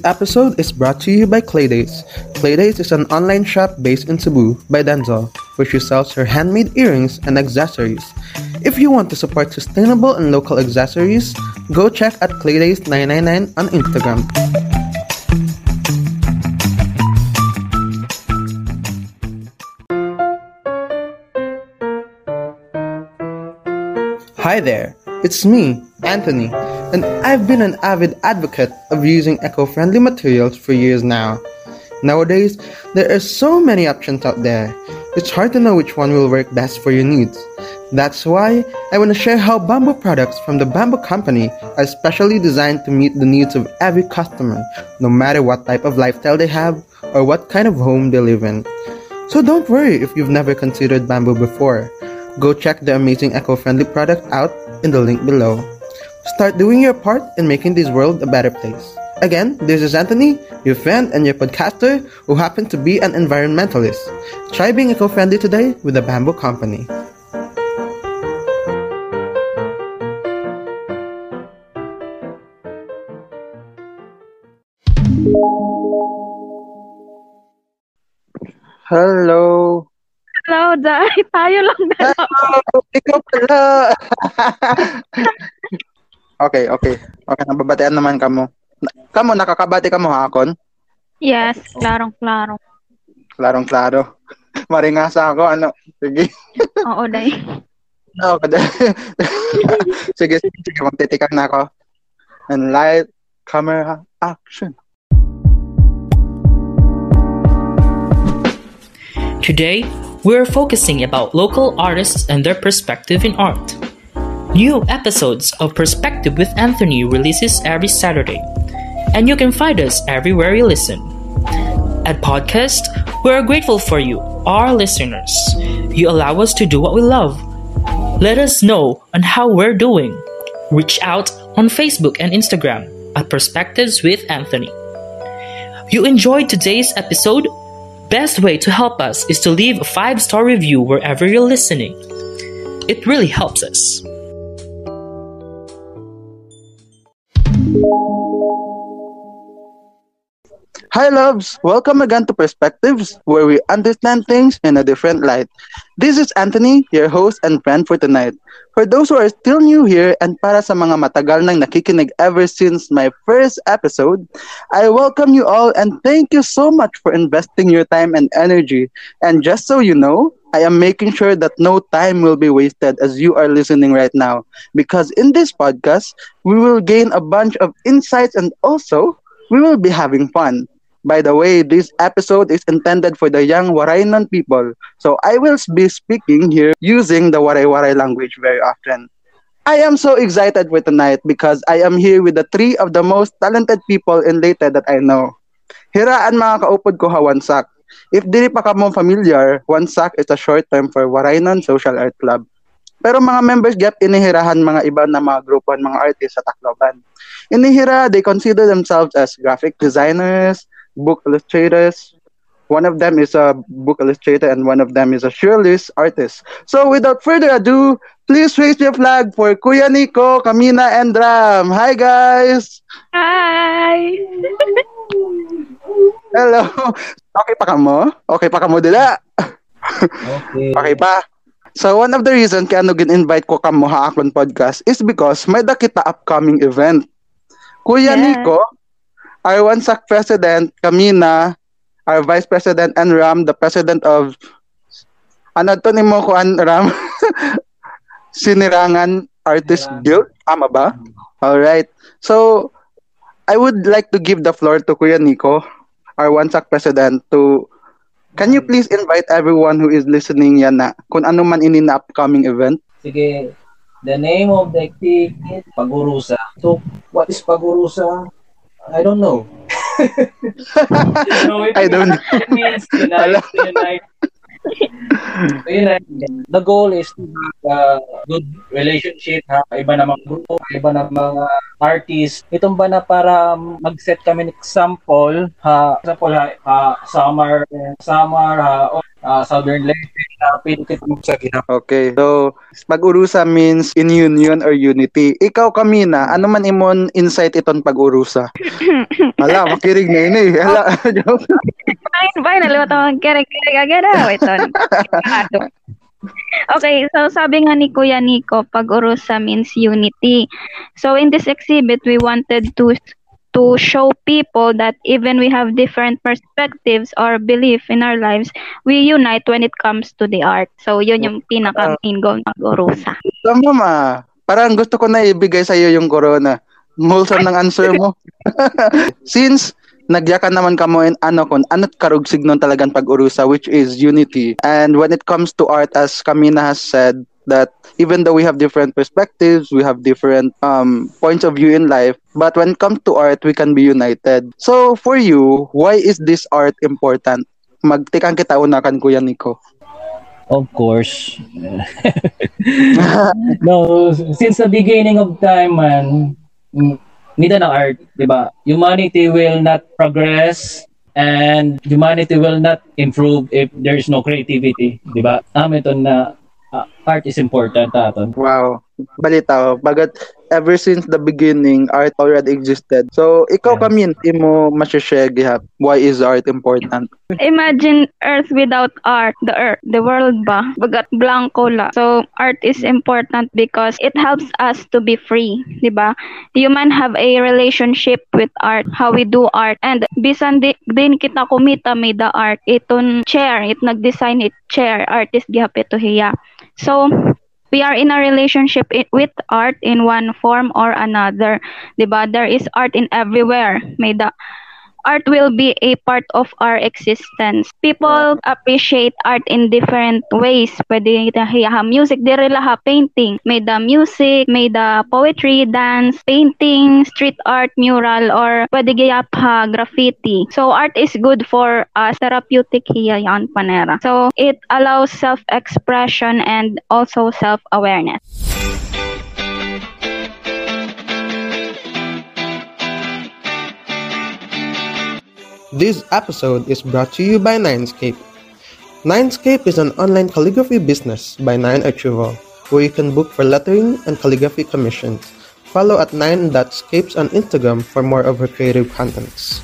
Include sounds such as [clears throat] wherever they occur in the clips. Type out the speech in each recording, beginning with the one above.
This episode is brought to you by Claydays. Claydays is an online shop based in Cebu by Denzel, where she sells her handmade earrings and accessories. If you want to support sustainable and local accessories, go check at Claydays999 on Instagram. Hi there, it's me, Anthony, and I've been an avid advocate of using eco friendly materials for years now. Nowadays, there are so many options out there, it's hard to know which one will work best for your needs. That's why I want to share how bamboo products from the Bamboo Company are specially designed to meet the needs of every customer, no matter what type of lifestyle they have or what kind of home they live in. So don't worry if you've never considered bamboo before. Go check the amazing eco-friendly product out in the link below. Start doing your part in making this world a better place. Again, this is Anthony, your friend and your podcaster who happens to be an environmentalist. Try being eco-friendly today with the Bamboo Company. Hello. Hello, Jai. Tayo lang dalawa. Hello, ikaw pala. [laughs] okay, okay. Okay, nababatean naman kamo. Na- Kamo, nakakabati ka mo hakon? Yes, klarong-klaro. Klarong klaro. Maringasa ako, ano? Sige. Oo, oh, oh, Day. Okay. Oh, sige, sige, sige. Magtitikan na ako. And light, camera, action. Today, we're focusing about local artists and their perspective in art. New episodes of Perspective with Anthony releases every Saturday, and you can find us everywhere you listen. At Podcast, we're grateful for you, our listeners. You allow us to do what we love. Let us know on how we're doing. Reach out on Facebook and Instagram at Perspectives with Anthony. You enjoyed today's episode? Best way to help us is to leave a five star review wherever you're listening. It really helps us. Hi, loves! Welcome again to Perspectives, where we understand things in a different light. This is Anthony, your host and friend for tonight. For those who are still new here and para sa mga matagal nang nakikinig ever since my first episode, I welcome you all and thank you so much for investing your time and energy. And just so you know, I am making sure that no time will be wasted as you are listening right now. Because in this podcast, we will gain a bunch of insights and also we will be having fun. By the way, this episode is intended for the young Warainan people, so I will be speaking here using the Waray Waray language very often. I am so excited for tonight because I am here with the three of the most talented people in Leyte that I know. Hiraan mga kaupod ko ha Wansak. If dili pa ka mo familiar, sack is a short term for Warainan Social Art Club. Pero mga members gap inihirahan mga iba na mga grupo ng mga artists sa Tacloban. Inihira, they consider themselves as graphic designers, book illustrators. One of them is a book illustrator and one of them is a surrealist artist. So without further ado, please raise your flag for Kuya Nico, Kamina, and Ram. Hi guys! Hi! [laughs] Hello! Okay pa ka mo? Okay pa ka mo dila? Okay. Okay pa. So one of the reasons kaya ano gin-invite ko kamo ha akon podcast is because may da kita upcoming event. Kuya Yeah. Nico, our Wansak President, Kamina, our Vice President, and Ram, the President of ano to ni mo ko an Ram? [laughs] Sinirangan Artist. Guild, tama ba? All right. So I would like to give the floor to Kuya Nico, our Wansak President, to Can you please invite everyone who is listening yan na kung ano man ini na upcoming event? Sige. The name of the activity is Pagurusa. So, what is Pagurusa? I don't know. [laughs] No, it I don't means, it means unite, unite. So, yun na. The goal is to have a good relationship ha. Iba namang grupo, iba namang uh, artist. Itong ba na para mag-set kami ng example ha. Example ha, ha summer, summer ha, ah, Southern Leyte na pwede kita sa gihap. Okay. So, pag-urusa means in union or unity. Ikaw, Kamina, ano man imon insight iton pag-urusa? [laughs] Hala, makirig na yun eh. Hala, [laughs] [laughs] joke. Fine, fine. Naliwat ako kere-kere agad ah. Wait, on. Okay, so sabi nga ni Kuya Nico, pag-urusa means unity. So in this exhibit, we wanted to to show people that even we have different perspectives or belief in our lives, we unite when it comes to the art. So yun yung pinaka main goal ng Urusa. Tama ma. Parang gusto ko na ibigay sa iyo yung corona. Mulsam ng answer mo. [laughs] Since nagyakan naman ka mo in ano kon anot karugsig nun talagang pag-urusa which is unity. And when it comes to art as Kamina has said that even though we have different perspectives, we have different um, points of view in life, but when it comes to art, we can be united. So for you, why is this art important? Magtikang kita una kan Kuya Nico. Of course. [laughs] [laughs] no, since the beginning of time, man, nida ng art, di ba? Humanity will not progress and humanity will not improve if there is no creativity, di ba? Amin to na ah, art is important aton. Wow. Balita, bagat ever since the beginning, art already existed. So, ikaw Yeah. kami, hindi mo masyashare gihap. Why is art important? Imagine Earth without art, the Earth, the world ba? Bagat blanco la. So art is important because it helps us to be free, di ba? Human have a relationship with art, how we do art. And bisan di, din kita kumita may the art, iton chair, it nag-design it chair, artist gihap ito hiya. So we are in a relationship with art in one form or another. 'Di ba? There is art in everywhere. May the art will be a part of our existence. People appreciate art in different ways. Pwede hiyaha music, dire laha painting. May the music, may the poetry, dance, painting, street art, mural, or pwede gayap ha graffiti. So art is good for us, therapeutic hiya yan panera. So it allows self-expression and also self-awareness. This episode is brought to you by Ninescape. Ninescape is an online calligraphy business by Nine Archival, where you can book for lettering and calligraphy commissions. Follow at nine.scapes on Instagram for more of her creative contents.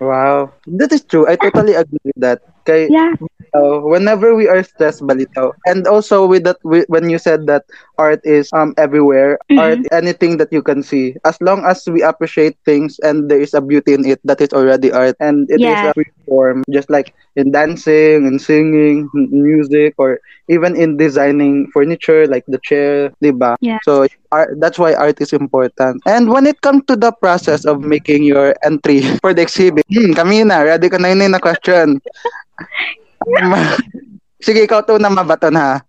Wow. That is true. I totally agree with that. Kay, Yeah. Uh, whenever we are stressed, balitaw. And also with that, wi- when you said that art is um everywhere, Mhm. art anything that you can see, as long as we appreciate things and there is a beauty in it, that is already art, and it is Yeah. a free form, just like in dancing and singing, music, or even in designing furniture like the chair, diba? Yeah. So art, that's why art is important. And when it comes to the process of making your entry [laughs] for the exhibit, hmm, kami na, ready ka na yun na question. [laughs] [laughs] Sige, ikaw to na mabaton ha.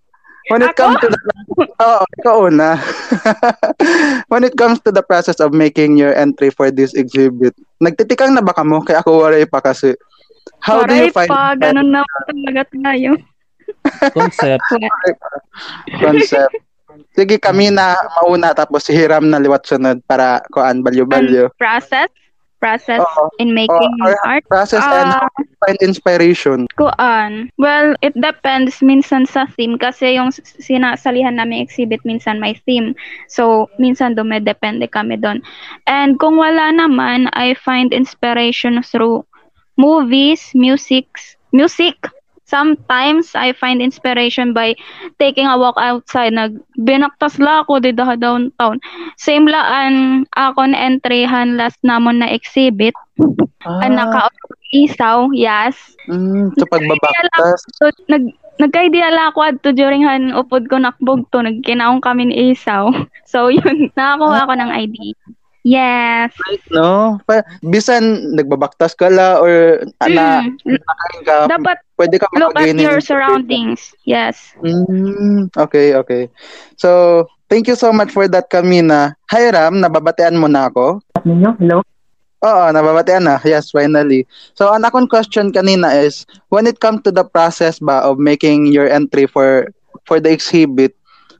When it comes to the Oo, ikaw una. [laughs] When it comes to the process of making your entry for this exhibit, nagtitikang na ba ka mo? Kaya ako waray pa kasi. How do you Waray find pa, that ganun na talaga tayo. [laughs] Concept. concept? Sige, kami na mauna tapos si Hiram na liwat sunod para kuan balyo-balyo. And process, process Oo. in making or art. Process and Ah. how do you find inspiration. Kuan. Well, it depends minsan sa theme kasi yung sinasalihan namin exhibit minsan may theme. So, minsan dumedepende kami doon. And kung wala naman, I find inspiration through movies, music, music. Sometimes I find inspiration by taking a walk outside. Nag binaktas la ako di daha downtown. Same laan ako na entryhan last namon na exhibit. Ah. naka isaw, yes. Mm, so pagbabaktas. So, nag nagka-idea lang ako adto during han upod ko nakbog to nagkinaong kami ni Isaw. [laughs] So yun, nakakuha ako ng idea. Yes. No? Pa, bisan nagbabaktas ka la or ana Mm, nakain ka, dapat pwede ka look at your surroundings. Yes. Mm, okay, okay. So, thank you so much for that, Kamina. Hi, Ram. Nababatean mo na ako? Ninyo? Hello? Oo, nababatean na. Yes, finally. So, ang akong question kanina is, when it comes to the process ba of making your entry for for the exhibit,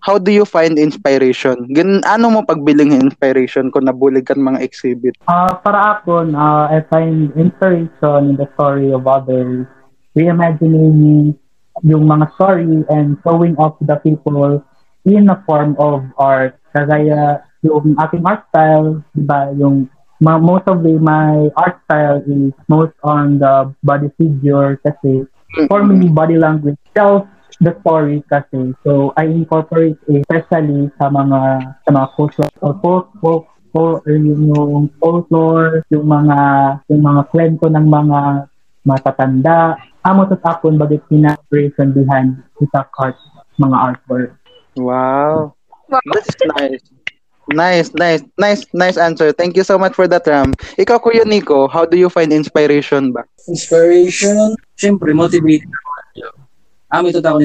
how do you find inspiration? Gan ano mo pagbiling inspiration kung nabulig kan mga exhibit? Uh, para ako, uh, I find inspiration in the story of others, reimagining yung mga story and showing off the people in a form of art. Kagaya yung aking art style, di ba, yung ma- most of the, my art style is most on the body figure kasi for me, body language tells the story kasi. So, I incorporate it especially sa mga sa mga cultural folk, folk, folk, yung, yung folklore, yung mga yung mga kwento ng mga matatanda. Amo sa akon bagay inspiration behind isa art, mga artwork. Wow. That's nice. Nice, nice, nice, nice answer. Thank you so much for that, Ram. Ikaw, Kuya Nico, how do you find inspiration ba? Inspiration, syempre, motivated Amin ito ako,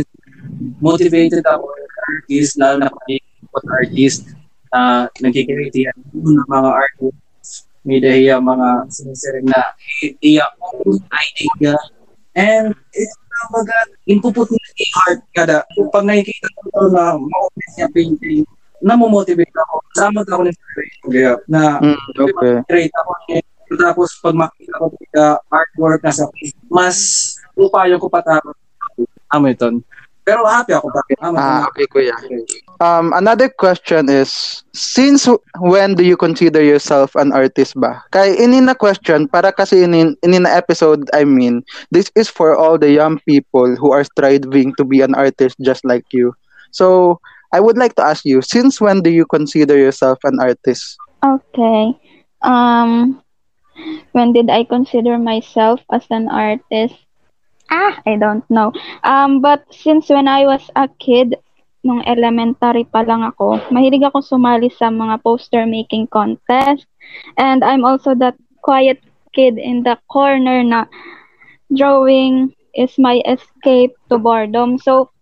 motivated ako artist, lalo na kung artist na uh, nagkikiriti ng mga artists. May dahiya mga sinisiring na idea, own idea. And it's mga inpuput mo yung art kada. Pag nakikita ko na ma-open niya painting, namomotivate ako. Sama ako ng inspiration. Kaya, na Mm, okay. create ako niya. Tapos pag makita ko yung artwork na sa mas upayo ko patapos. Amiton. Pero happy ako pa. Ah, okay, Kuya. Um, another question is, since when do you consider yourself an artist ba? Kay ini na question, para kasi ini, ini na episode, I mean, this is for all the young people who are striving to be an artist just like you. So, I would like to ask you, since when do you consider yourself an artist? Okay. Um, when did I consider myself as an artist? Ah, I don't know. Um, but since when I was a kid, nung elementary pa lang ako, mahilig ako sumali sa mga poster making contest. And I'm also that quiet kid in the corner na drawing is my escape to boredom. So,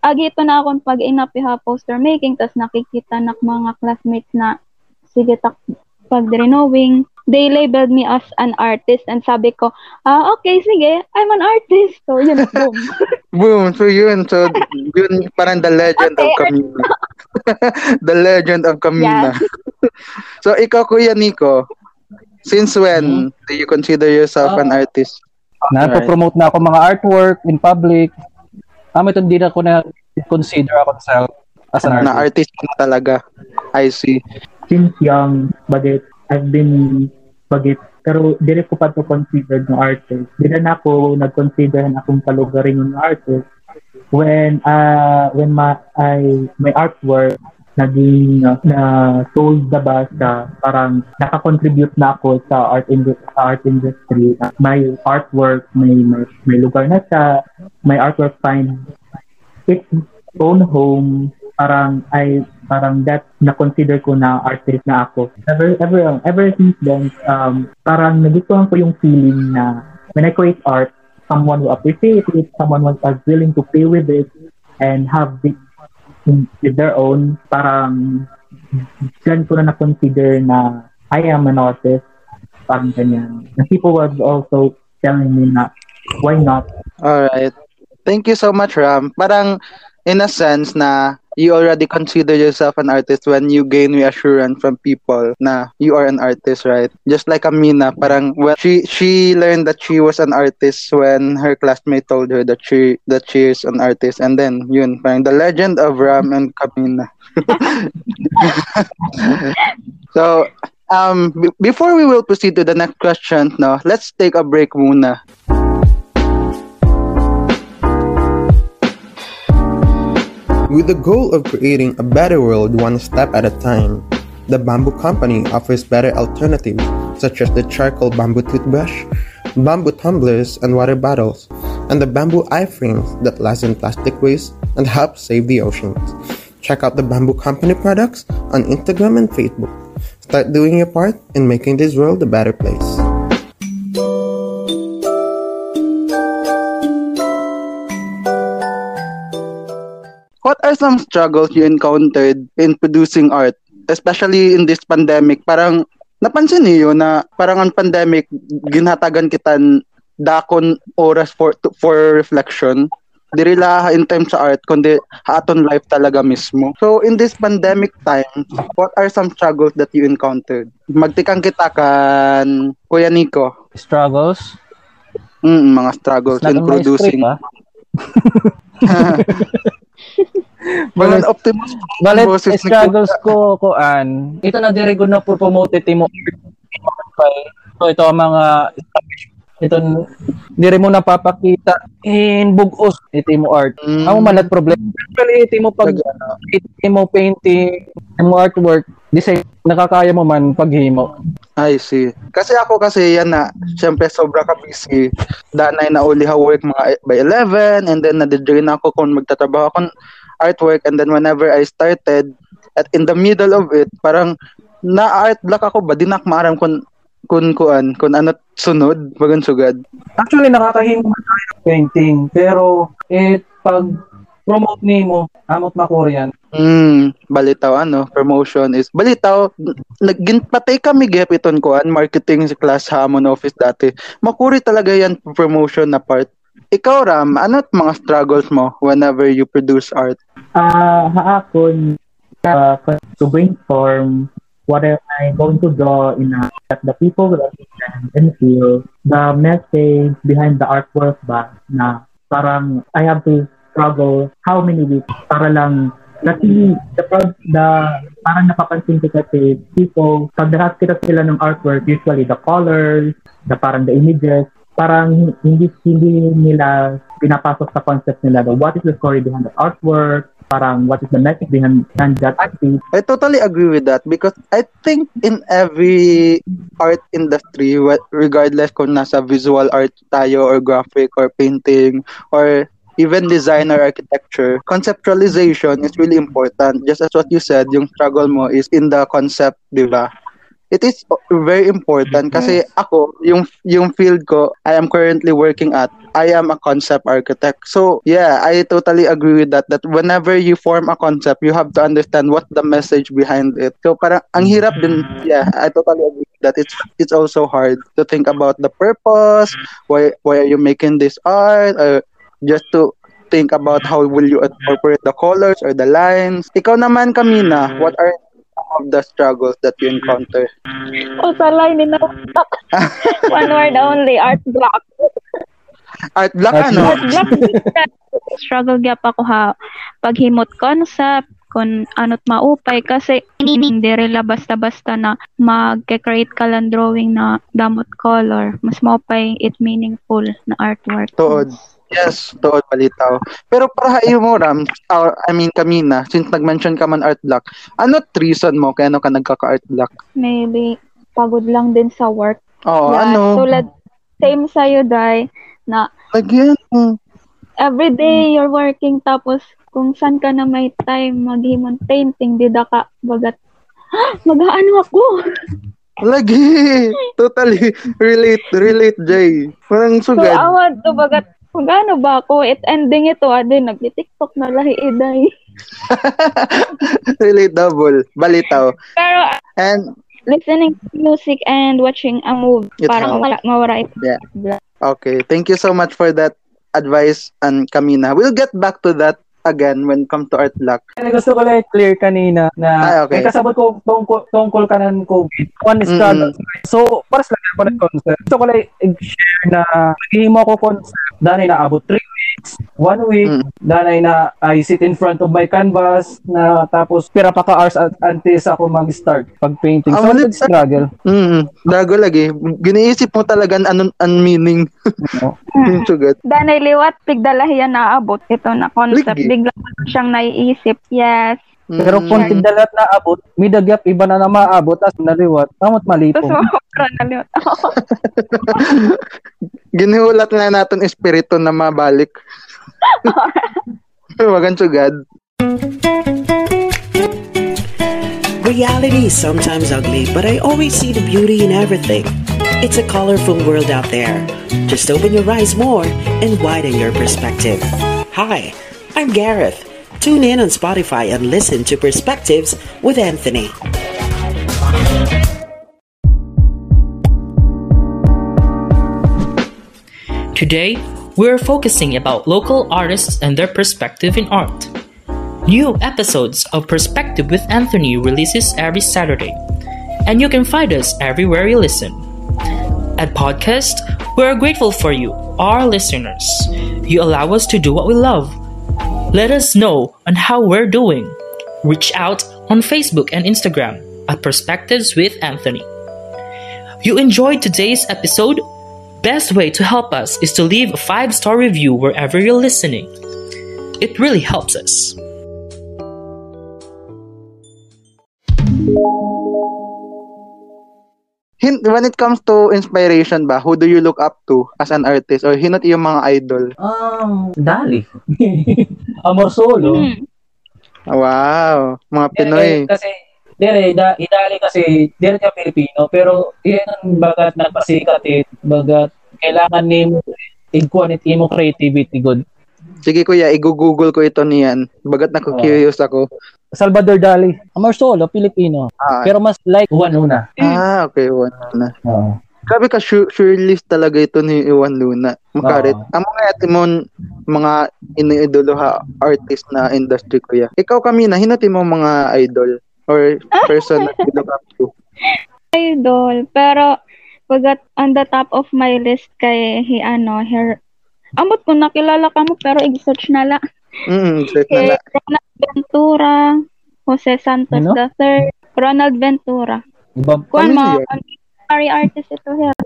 agito na akong pag inapiha poster making, tas nakikita na mga classmates na sige tak pag drawing, they labeled me as an artist and sabi ko, ah, okay, sige, I'm an artist. So, yun, [laughs] boom. boom, so yun, so yun parang the legend Okay, of Camina. [laughs] the legend of Camina. Yeah. [laughs] so ikaw, Kuya Nico, since when do you consider yourself an Ah. artist? Napo-promote na ako mga artwork in public. Amiton din ako na consider ako self as an Na artist. artist ka talaga. I see. Since young, bagit, I've been bagit, pero dire ko pa to consider ng artist. Dire na ako nag-consider na akong kalugarin ng artist. When uh when my I my artwork naging uh, na sold na ba siya parang naka-contribute na ako sa art industry sa art industry. My artwork may, may may lugar na siya. My artwork find its own home parang I parang that na consider ko na artist na ako. Ever ever ever since then um parang nagustuhan ko yung feeling na when I create art someone will appreciate it someone was uh, willing to play with it and have it with their own. Parang dyan ko na na-consider na I am an artist. Parang ganyan. And people was also telling me na why not? All right. Thank you so much, Ram. Parang in a sense na you already consider yourself an artist when you gain reassurance from people na you are an artist, right? Just like Amina, parang when she she learned that she was an artist when her classmate told her that she that she is an artist, and then yun, parang the legend of Ram and Kamina. [laughs] so, um, b- before we will proceed to the next question, no, let's take a break muna. With the goal of creating a better world one step at a time, the Bamboo Company offers better alternatives such as the charcoal bamboo toothbrush, bamboo tumblers and water bottles, and the bamboo iframes that lessen plastic waste and help save the oceans. Check out the Bamboo Company products on Instagram and Facebook. Start doing your part in making this world a better place. What are some struggles you encountered in producing art, especially in this pandemic? Parang napansin niyo na parang ang pandemic ginhatagan kita n- dakon oras for to- for reflection diri la in time sa art kundi aton life talaga mismo. So in this pandemic time, what are some struggles that you encountered? Magtikang kita kan Kuya Nico. Struggles? Mm, mga struggles in producing. na-strip, [laughs] Mga optimus ni struggles ko koan. Ito na diri ko na promote mo. So ito ang mga ito diri mo napapakita in bugos iti mo art. Mm. Amo malat problem. Actually iti mo pag iti mo painting, mo artwork, design nakakaya mo man paghimo. I see. Kasi ako kasi yan na, syempre sobra ka busy. Danay na uli ha work mga by 11 and then nadidrain ako kung magtatrabaho akong artwork and then whenever I started at in the middle of it, parang na-art block ako ba? Di na ako maaram kung kun kuan kung ano sunod bagan sugad Actually tayo ng painting pero it pag promote nimo amot makoryan Hmm, balitaw ano, promotion is balitaw nagin patay kami gep iton ko an marketing class hamon office dati. Makuri talaga yan promotion na part. Ikaw Ram, ano mga struggles mo whenever you produce art? Ah, haakon uh, to brainstorm what am I going to draw in a, that the people will understand and feel the message behind the artwork ba na parang I have to struggle how many weeks para lang kasi the, the parang napapansin ko kasi people pag nakakita sila ng artwork usually the colors the parang the images parang hindi hindi nila pinapasok sa concept nila the what is the story behind the artwork parang what is the message behind, behind that piece I totally agree with that because I think in every art industry, regardless kung nasa visual art tayo or graphic or painting or even design or architecture, conceptualization is really important. Just as what you said, yung struggle mo is in the concept, di ba? It is very important kasi ako, yung yung field ko, I am currently working at, I am a concept architect. So, yeah, I totally agree with that that whenever you form a concept, you have to understand what the message behind it. So, parang ang hirap din. Yeah, I totally agree that it's it's also hard to think about the purpose, why why are you making this art or just to think about how will you incorporate the colors or the lines. Ikaw naman, Kamina, what are of the struggles that you encounter? O sa line din ako. [laughs] One word only, art block. Art block, Art ano? Art block. Struggle gyap ako ha. Paghimot concept, kung ano't maupay kasi hindi rila basta-basta na mag-create ka lang drawing na damot color. Mas maupay it meaningful na artwork. Tuod. Yes, tuod palitaw. Pero para hayo mo, Ram, or, I mean, Kamina, since nag-mention ka man art block, ano reason mo kaya ano ka nagkaka-art block? Maybe pagod lang din sa work. Oo, Yan. ano? Tulad, same sa'yo, Dai, na Again, every day you're working tapos kung saan ka na may time maghimon painting, di da ka bagat, [gasps] mag-ano ako? lagi. Totally relate, relate, Jay. Parang So, sugad. awad to bagat, mag-ano ba ako? It ending ito, adi, nag-tiktok na lahi, iday. [laughs] relate double. Balitaw. Pero, And, listening to music and watching a movie, It parang helps. wala, mawara ito. Yeah. okay, thank you so much for that advice, and Kamina. We'll get back to that again when it comes to art. Kaya gusto ko lang i-clear kanina na Ah, okay. kasabot ko tungkol, tungkol ka ng COVID. One is struggle. So, para sa lagyan ko ng concept. Gusto ko lang i-share na naghihimo ako concept. Danay na abot 3 1 week. Mm. Danay na I sit in front of my canvas na tapos pira pa ka hours at sa ako mag-start pag-painting. Ah, So, struggle. Mm, dago lagi. Giniisip mo talaga ang ang meaning. [laughs] No? Sugad. Danay liwat, bigdalahiyan na abot. Ito na concept. Ligi. Bigla ko siyang naiisip. Yes. Pero Mm. kung dalat na abot, may dagyap iba na na maabot as naliwat, tamot Tapos malipong. mawara na liwat. [laughs] Ginihulat na natin espiritu na mabalik. [laughs] Wagan sugad. Reality is sometimes ugly, but I always see the beauty in everything. It's a colorful world out there. Just open your eyes more and widen your perspective. Hi, I'm Gareth. Tune in on Spotify and listen to Perspectives with Anthony. Today, we're focusing about local artists and their perspective in art. New episodes of Perspective with Anthony releases every Saturday, and you can find us everywhere you listen. At Podcast, we're grateful for you, our listeners. You allow us to do what we love. Let us know on how we're doing. Reach out on Facebook and Instagram at Perspectives with Anthony. You enjoyed today's episode? Best way to help us is to leave a five star review wherever you're listening. It really helps us. Hin- when it comes to inspiration ba, who do you look up to as an artist or hinot yung mga idol? Um, dali. [laughs] Amor solo. Hmm. Wow, mga Pinoy. kasi dire da idali kasi dire ka Pilipino pero yan ang bagat nagpasikat eh bagat kailangan nimo iguan it imo creativity good Sige kuya, i-google ko ito niyan. Bagat na curious ako. Salvador Dali Amor Solo Pilipino Ah, pero mas like Juan Luna ah okay, wala na. Oo. Grabe ka, sure, sure list talaga ito ni Iwan Luna. Makarit. Oo. Ang mga timon, mga iniidolo ha, artist na industry kuya. Ikaw kami na, hinati mo mga idol or person na you look up to. [laughs] idol. Pero, bagat on the top of my list kay hi ano, her Amot ko nakilala ka mo pero i-search na la. Mm, Kay na na. Ronald Ventura, Jose Santos Ano? III, Ronald Ventura. Iba Kuan Ano mga contemporary artist ito here.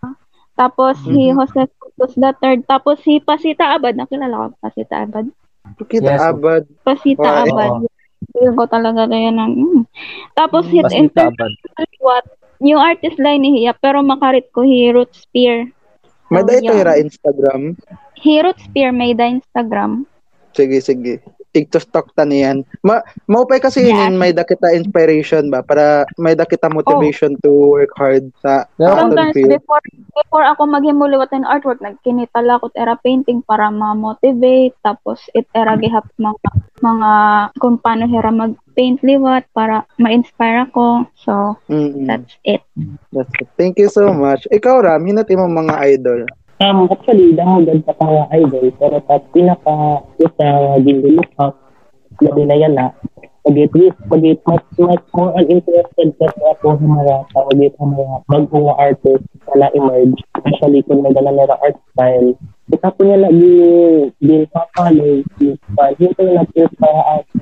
Tapos si Mhm. Jose Santos III, tapos si Pasita Abad, nakilala ko Pasita Abad. Kita Yes. abad. Pasita Wow. Abad. Oo. Feel ko talaga kaya ng mm. Tapos hit Pasita inter Abad. what yung artist line ni Hiya pero makarit ko hi Root Spear. May So, dahil yun. ira Instagram. Hi Root Spear may da Instagram. Sige, sige. Ig-stock ta niyan. Ma maupay kasi Yeah. yun, may dakita inspiration ba para may dakita motivation to work hard sa Sometimes field. before before ako maghimuliwat ng artwork, nagkinitala ko era painting para ma-motivate tapos it era gihap mga mga kung paano hera mag-paint liwat para ma-inspire ako. So, Mm-mm. that's it. That's it. Thank you so much. Ikaw, Ram, hinati mo mga idol. Um, actually, dahagad sa mga idol, pero sa pinaka isa gilook up, labi na yan na, pag-it is, pag-it mas, mas more on interested kasi ako sa mga sa mga bagong artist na emerge especially kung may dala nila art style. Ito po niya lagi din papalo, inspire. Yung po yung nag-inspire ako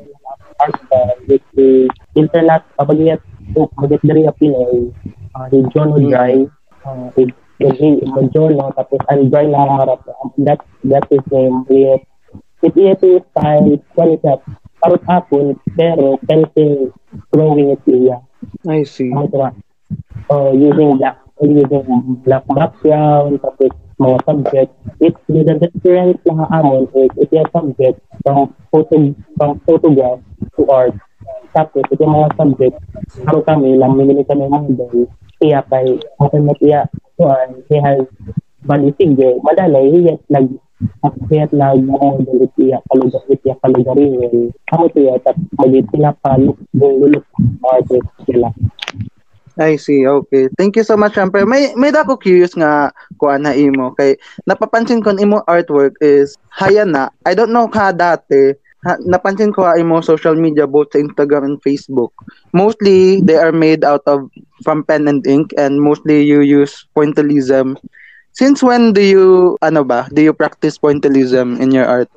art style, which is internet, pabagiyat, pabagiyat dari ang Pinoy, uh, John O'Dry, uh, Kasi medyo no, tapos ang dry na harap. That, that is name. It, it is style, quality, parang apple, pero pencil drawing it iya. I see. Ito nga? Uh, using black, using black background, tapos mga subject. It, the difference lang amon is it yung subject from photo, from photograph to art. Tapos ito yung mga subject, pero kami lang, minili kami ng model, iya kay, ako na iya, kuan, he has bali figure, madalay, hiyat nag, hiyat nag, model it iya, kalugar, iya kalugarin, ako to iya, tapos magit pinapaluk, bululuk, artist sila. I see. Okay. Thank you so much, syempre. May may dako curious nga kuan na imo kay napapansin ko imo artwork is haya na. I don't know ka dati. Ha, napansin ko imo social media both sa Instagram and Facebook. Mostly they are made out of from pen and ink and mostly you use pointillism. Since when do you ano ba? Do you practice pointillism in your art?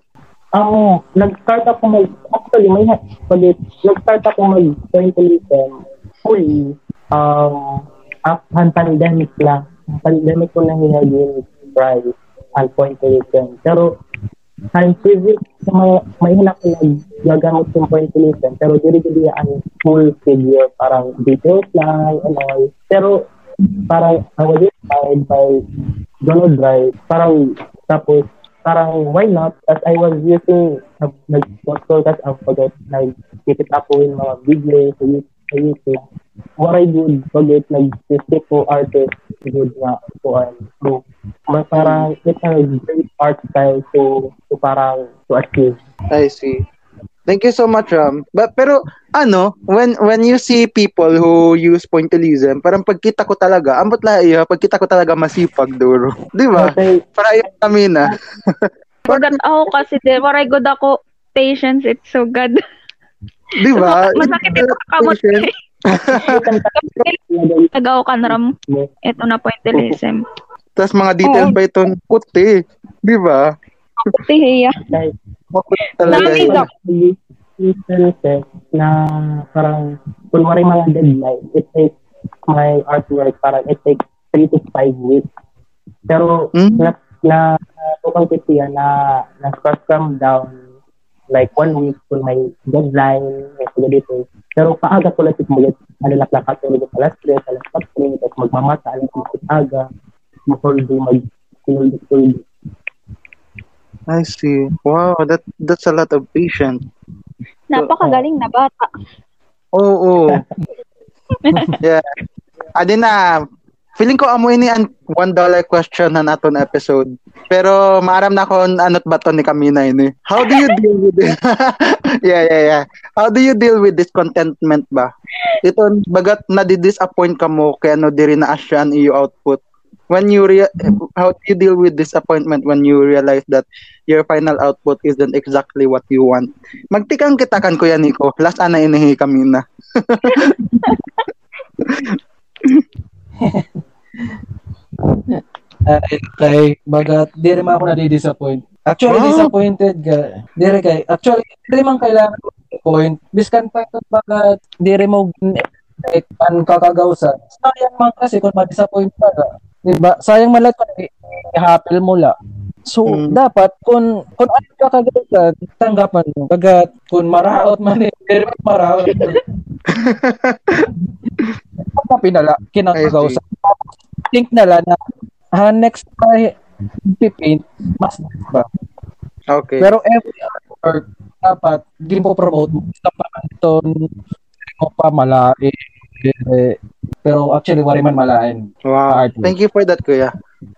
Ako, nag-start ako mag, actually, may, pag, nag-start ako mag-pointillism, fully, um, ang pandemic lang. Ang pandemic ko na hinagin price ang pointillism. Pero, may, may hinak ko nagagamit yung pointillism, pero diri-diri ang full figure, parang details lang, and all. Pero, parang, I was inspired by Donald Drive, parang, tapos, parang why not as I was using nag nag-scroll kasi ang pag nag-keep ako yung mga videos sa YouTube, sa YouTube what I did pag nag-stick ko artist good nga kuan so mas parang it's a great art style to to parang to achieve I see. Thank you so much, Ram. But, pero, ano, when when you see people who use pointillism, parang pagkita ko talaga, ambot la iya, pagkita ko talaga masipag, duro. [laughs] Di ba? Okay. Para yung kami na. Bagat ako kasi, di, waray good ako patience, it's so good. [laughs] Di ba? Masakit ito kakamot. Tagaw ka na ram. Ito na pointillism. Tapos mga details Oo. pa ito, puti. Di ba? Tihiya. Like, Makulit talaga yun. Instances na parang kunwari mga deadline, it takes my artwork parang it takes 3 to 5 weeks. Pero Hmm? na na tukang kisiya na na come down like one week kung may deadline, may ganito. Pero paaga ko lang ito mag ano lang nakatulog sa alas 3, alas 4, tapos magmamata, alas 6 aga, makuldo, mag sinuldo I see. Wow, that that's a lot of patience. Napakagaling na bata. Oo. [laughs] yeah. Adi na, feeling ko amoy ni an one dollar question na naton episode. Pero maaram na kon anot ba to ni Kamina ini. How do you deal with it? [laughs] yeah, yeah, yeah. How do you deal with discontentment ba? Ito bagat na disappoint ka mo kaya no diri na asyan iyo output. When you rea- how do you deal with disappointment when you realize that your final output isn't exactly what you want? Magtikang kita kan Kuya Nico. Last ana inihi kami na. [laughs] Ay, kay bagat di rin ako nadi-disappoint. Actually, Wow. disappointed ka. Di rin kay, actually, di rin man kailangan ko point. Biskan pa ito bagat di rin mo like, an kakagawsa. Sayang man kasi kung ma-disappoint ka ka. Diba? Sayang man lang kung i-happy mo la. So, Mm. dapat, kung, kung ano kakagawsa, tanggapan mo. Bagat, kung maraot man eh, di rin man maraot. Ano pinala, kinakagawsa. Think na lang na, ha, next time, pipaint, mas ba? Okay. Pero every artwork, dapat, di mo promote mo. Sa ito, mo pa malaki. Eh, pero actually, wari man malain. Wow. artwork. Thank you for that, Kuya.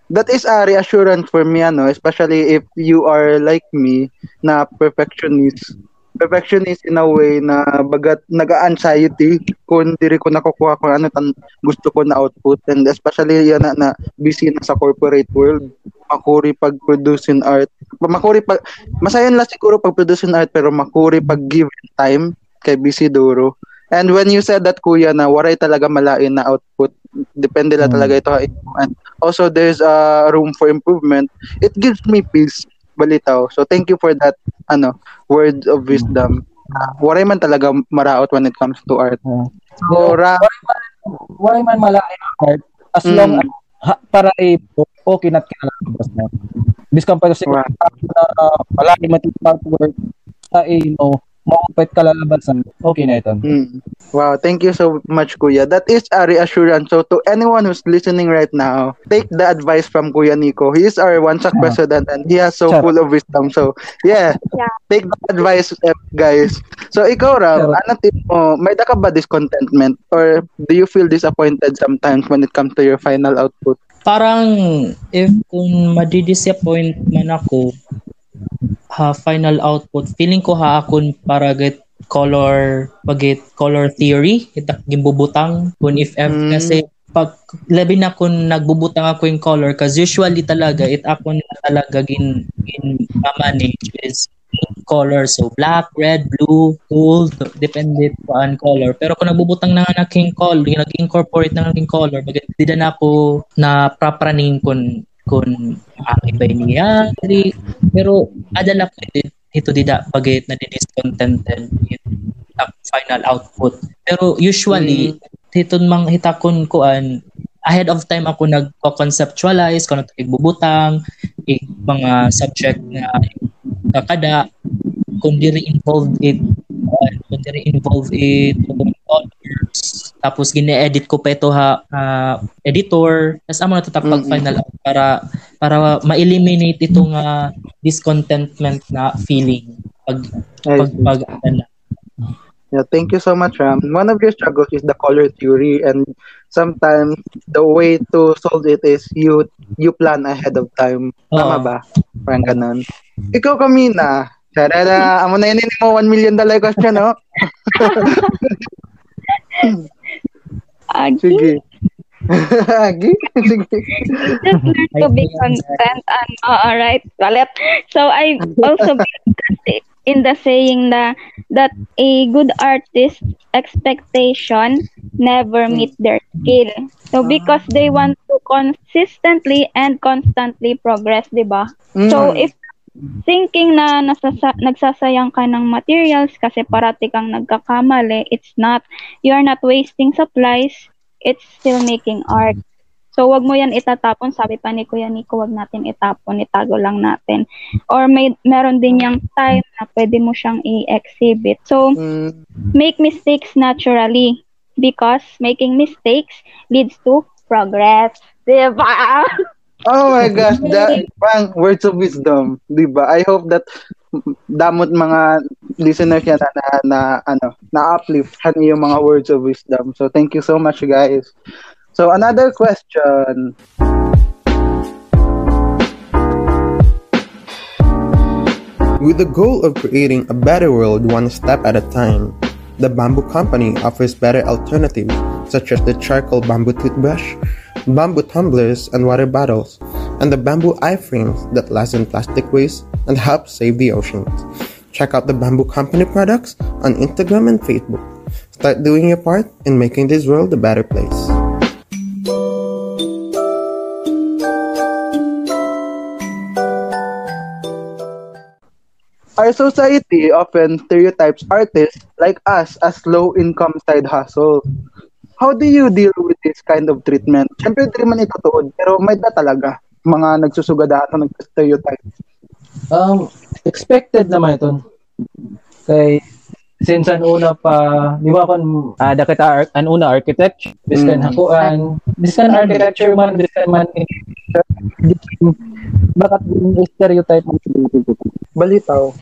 That is a reassurance for me, ano, especially if you are like me, na perfectionist. Perfectionist in a way na bagat nag-anxiety kung diri ko nakukuha kung ano tan gusto ko na output. And especially yan na, na busy na sa corporate world. Makuri pag producing art makuri pag masayon lang siguro pag producing art pero makuri pag give time kay busy duro. And when you said that kuya na waray talaga malain na output depende lang Mm. talaga ito. And also there's a room for improvement. It gives me peace balitaw. So thank you for that ano word of wisdom uh, waray man talaga maraot when it comes to art so ra- Wari man malain ang art, as Mm. long as, ha, para eh, okay na kinalabas na. Biskan pa kasi Wow. na uh, malalim matipag work sa eh, no, maupit kalalabasan, okay na ito. Mm. Wow, thank you so much, Kuya. That is a reassurance. So to anyone who's listening right now, take the advice from Kuya Nico. He is our one Yeah. president and he has so Sure. full of wisdom. So yeah, Yeah. take the advice, eh, guys. So ikaw, Ram, Sure. ano tip mo? May da ka ba discontentment or do you feel disappointed sometimes when it comes to your final output? Parang if kung madi-disappoint man ako, ha final output, feeling ko ha akon para get color pagit color theory itak gimbubutang. Kun if ever Mm. kasi pag labi na kung nagbubutang ako yung color kasi usually talaga it ako na talaga gin, gin manage is color. So black red blue gold depende pa ang color. Pero kung nagbubutang na nga naking color nag-incorporate na naking color bagay di na ako na prapraning kun kun ang iba niya diri pero adala ko ito, ito dida bagay na discontented yung final output. Pero usually dito mang hitakon kuan ahead of time ako nagko-conceptualize kung ano igbubutang i, mga subject na kakada kung diri involved it uh, kung diri involved it colors tapos gine-edit ko pa ito ha ah, editor tapos amo na tatapag Mm-mm. final para para ma-eliminate itong ah, discontentment na feeling pag pag, pag ano, Yeah, thank you so much, Ram. One of your struggles is the color theory, and sometimes the way to solve it is you you plan ahead of time. Tama Oo. ba? Parang ganun. Ikaw, Kamina, Charara, amo na yun mo 1 million dollar question, no? [laughs] Agi, Sige. [laughs] Agi? Sige. just learn to be content and uh, all right, Valet. So I also [laughs] in the saying na that a good artist expectation never meet their skill. So because they want to consistently and constantly progress, 'di ba? So Mm. if thinking na nasasa- nagsasayang ka ng materials kasi parati kang nagkakamali, it's not. You're not wasting supplies. It's still making art. So, wag mo yan itatapon. Sabi pa ni Kuya Nico, wag natin itapon. Itago lang natin. Or may meron din yung time na pwede mo siyang i-exhibit. So, Mm, make mistakes naturally because making mistakes leads to progress. Diba? [laughs] Oh my [laughs] gosh, that pang words of wisdom, 'di ba? I hope that damot mga listeners niya na, na, na ano, na-uplift hani yung mga words of wisdom. So thank you so much guys. So another question. With the goal of creating a better world one step at a time, the Bamboo Company offers better alternatives such as the charcoal bamboo toothbrush, bamboo tumblers and water bottles, and the bamboo iframes that lessen plastic waste and help save the oceans. Check out the Bamboo Company products on Instagram and Facebook. Start doing your part in making this world a better place. Our society often stereotypes artists like us as low-income side hustle. How do you deal with this kind of treatment? Siyempre, di man ito tuod, pero may da talaga mga nagsusugadahan o nag-stereotype. Um, expected naman ito. Kay since an una pa, di ba kon uh, dakit ar- an una architecture, biskan Mm. hakuan, biskan architecture man, biskan man bakit yung stereotype mo Balitaw.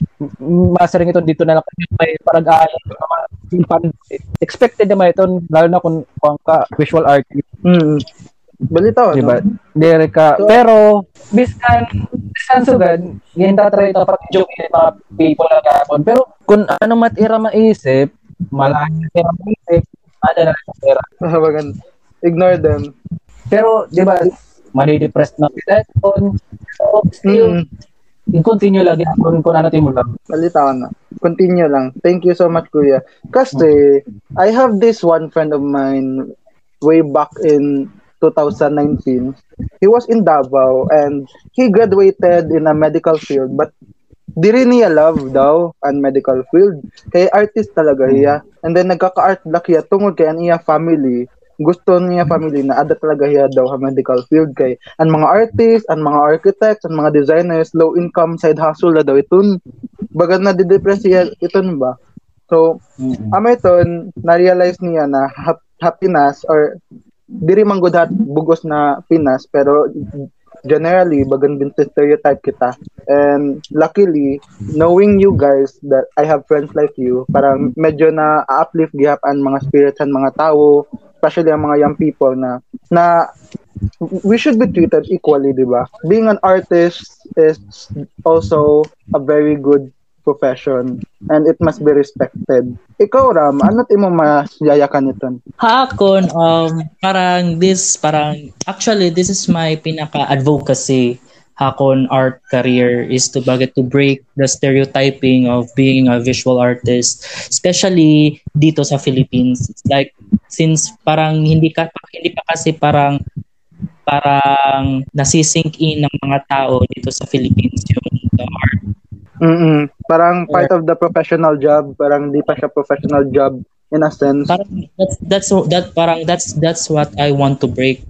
masaring ito dito na lang may parang ayon yung pan- expected naman ito lalo na kung, kung ka visual artist Mm. Balitaw, di ba no? dire ka pero biskan biskan sugad yan tatry ito pag joke yung mga people na gapon pero kung ano matira maisip malayo tira maisip ada na lang tira Ah, Bagan. Ignore them. pero di ba mani-depressed na kita kung so, still Mm. I-continue lagi kung ano mo lang Balitaw na. Continue lang. Thank you so much, Kuya. Kasi, I have this one friend of mine way back in 2019. He was in Davao and he graduated in a medical field but diri niya love daw ang medical field. Kaya artist talaga siya. And then nagkaka-art block siya tungod kay ang iya family gusto niya family na ada talaga siya daw sa medical field kay ang mga artists, ang mga architects, ang mga designers, low income side hustle na daw iton. Baga na didepress siya iton ba? So, ama iton, na-realize niya na hap- happiness or diri man gud bugos na Pinas pero generally bagan din stereotype kita and luckily knowing you guys that I have friends like you parang medyo na uplift gihap ang mga spirits and mga tao especially ang mga young people na na we should be treated equally, di ba? Being an artist is also a very good profession and it must be respected. Ikaw, Ram, ano ti mo mayayakan ito? Hakon, um, parang this, parang, actually, this is my pinaka-advocacy hakon art career is to bagay to break the stereotyping of being a visual artist especially dito sa Philippines it's like since parang hindi ka hindi pa kasi parang parang nasisink in ng mga tao dito sa Philippines yung the art Mm Parang part of the professional job, parang di pa siya professional job in a sense. parang that's that's that parang that's that's what I want to break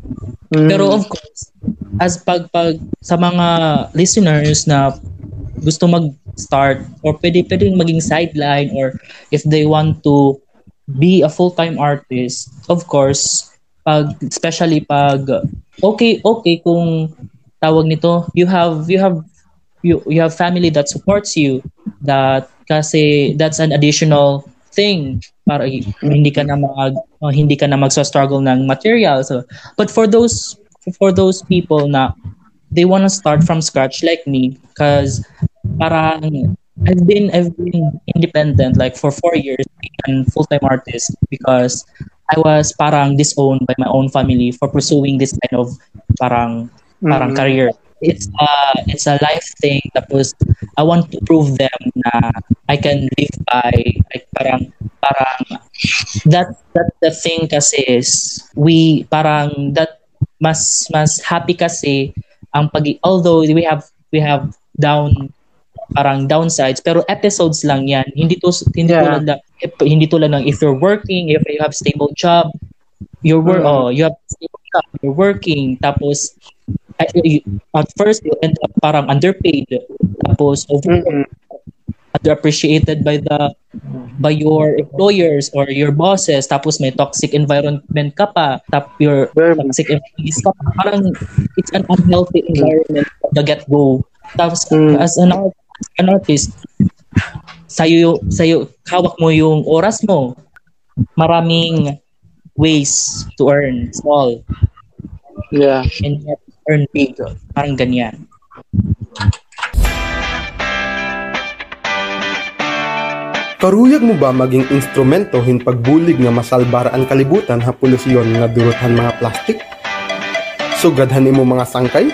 Mm. Pero of course, as pag, pag sa mga listeners na gusto mag-start or pwede pwedeng maging sideline or if they want to be a full-time artist, of course, pag especially pag okay okay kung tawag nito, you have you have you you have family that supports you that kasi that's an additional thing para hindi ka na mag uh, hindi ka na magso-struggle ng material so but for those for those people na they want to start from scratch like me cause parang I've been I've been independent like for four years and full time artist because I was parang disowned by my own family for pursuing this kind of parang parang Mhm. career. It's a it's a life thing tapos I want to prove them na I can live by like parang parang that that the thing kasi is we parang that mas mas happy kasi ang pag although we have we have down parang downsides pero episodes lang yan hindi to hindi Yeah. tulad na hindi tulad ng if you're working if you have stable job you're work Mm. oh you have stable job you're working tapos at first you end up parang underpaid. Tapos over Mm-mm. underappreciated by the by your employers or your bosses. Tapos may toxic environment ka pa. Tap your Very toxic employees ka pa. Parang it's an unhealthy environment from the get-go tapos Mm. as an, an artist sa'yo, sa'yo hawak mo yung oras mo. Maraming ways to earn small. Yeah. and yet earn big parang ganyan Karuyag mo ba maging instrumento hin pagbulig nga masalbar ang kalibutan ha polusyon nga durothan mga plastik? Sugadhan imo mga sangkay?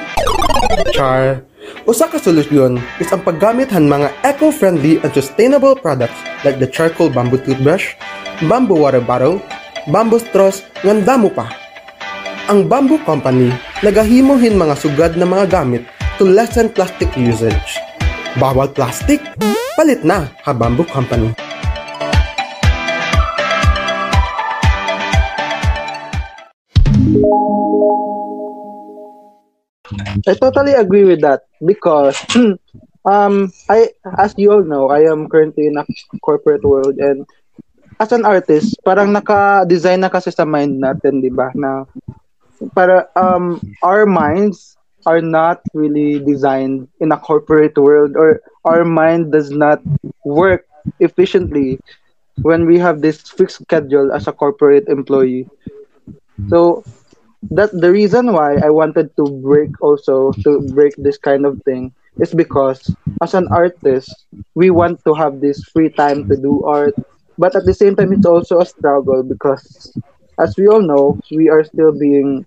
Char. Usa ka solusyon is ang paggamit han mga eco-friendly and sustainable products like the charcoal bamboo toothbrush, bamboo water bottle, bamboo straws, ngan damo pa. Ang Bamboo Company nagahimo hin mga sugad na mga gamit to lessen plastic usage. Bawal plastic? Palit na ha Bamboo Company. I totally agree with that because [clears throat] um I as you all know, I am currently in a corporate world and as an artist, parang naka-design na kasi sa mind natin, 'di ba? Na para um our minds are not really designed in a corporate world or our mind does not work efficiently when we have this fixed schedule as a corporate employee. So that the reason why I wanted to break also to break this kind of thing is because as an artist we want to have this free time to do art but at the same time it's also a struggle because as we all know we are still being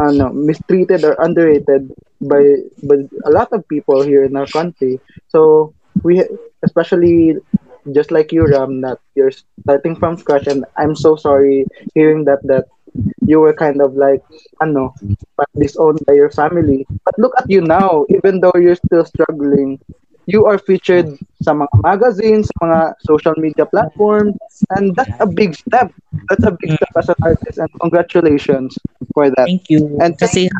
uh, ano, mistreated or underrated by by a lot of people here in our country. So we especially just like you Ram that you're starting from scratch and I'm so sorry hearing that that you were kind of like ano disowned by your family. But look at you now even though you're still struggling you are featured mm. sa mga magazines sa mga social media platforms and that's a big step. That's a big mm. step as an artist and congratulations for that. Thank you. And kasi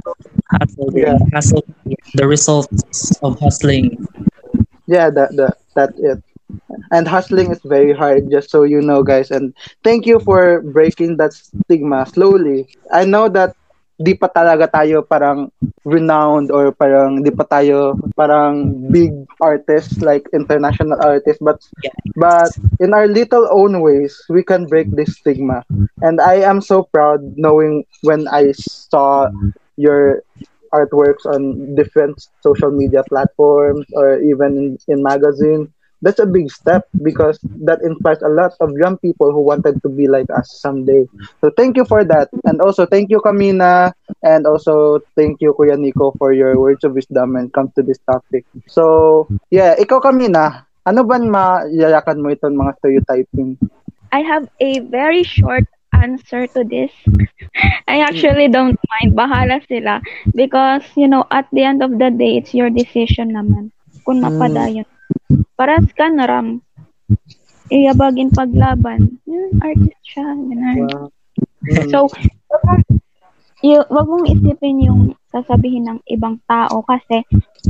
hustle din. Yeah. hustle the results of hustling. Yeah that that that's it. And hustling is very hard just so you know guys. And thank you for breaking that stigma slowly. I know that di pa talaga tayo parang renowned or parang di pa tayo parang big artists like international artists but Yeah. but in our little own ways we can break this stigma and i am so proud knowing when i saw your artworks on different social media platforms or even in, in magazines that's a big step because that inspires a lot of young people who wanted to be like us someday. So thank you for that. And also thank you Kamina and also thank you Kuya Nico for your words of wisdom and come to this topic. So yeah, ikaw Kamina, ano ba mayayakan mo itong mga stereotyping? I have a very short answer to this. [laughs] I actually don't mind. Bahala sila. Because, you know, at the end of the day, it's your decision naman. Kung mapadayon. Paras ka na ram. Iyabagin paglaban. Yun, artist siya. Ganun. Wow. Mm. So, wag mong, y- wag mong isipin yung sasabihin ng ibang tao kasi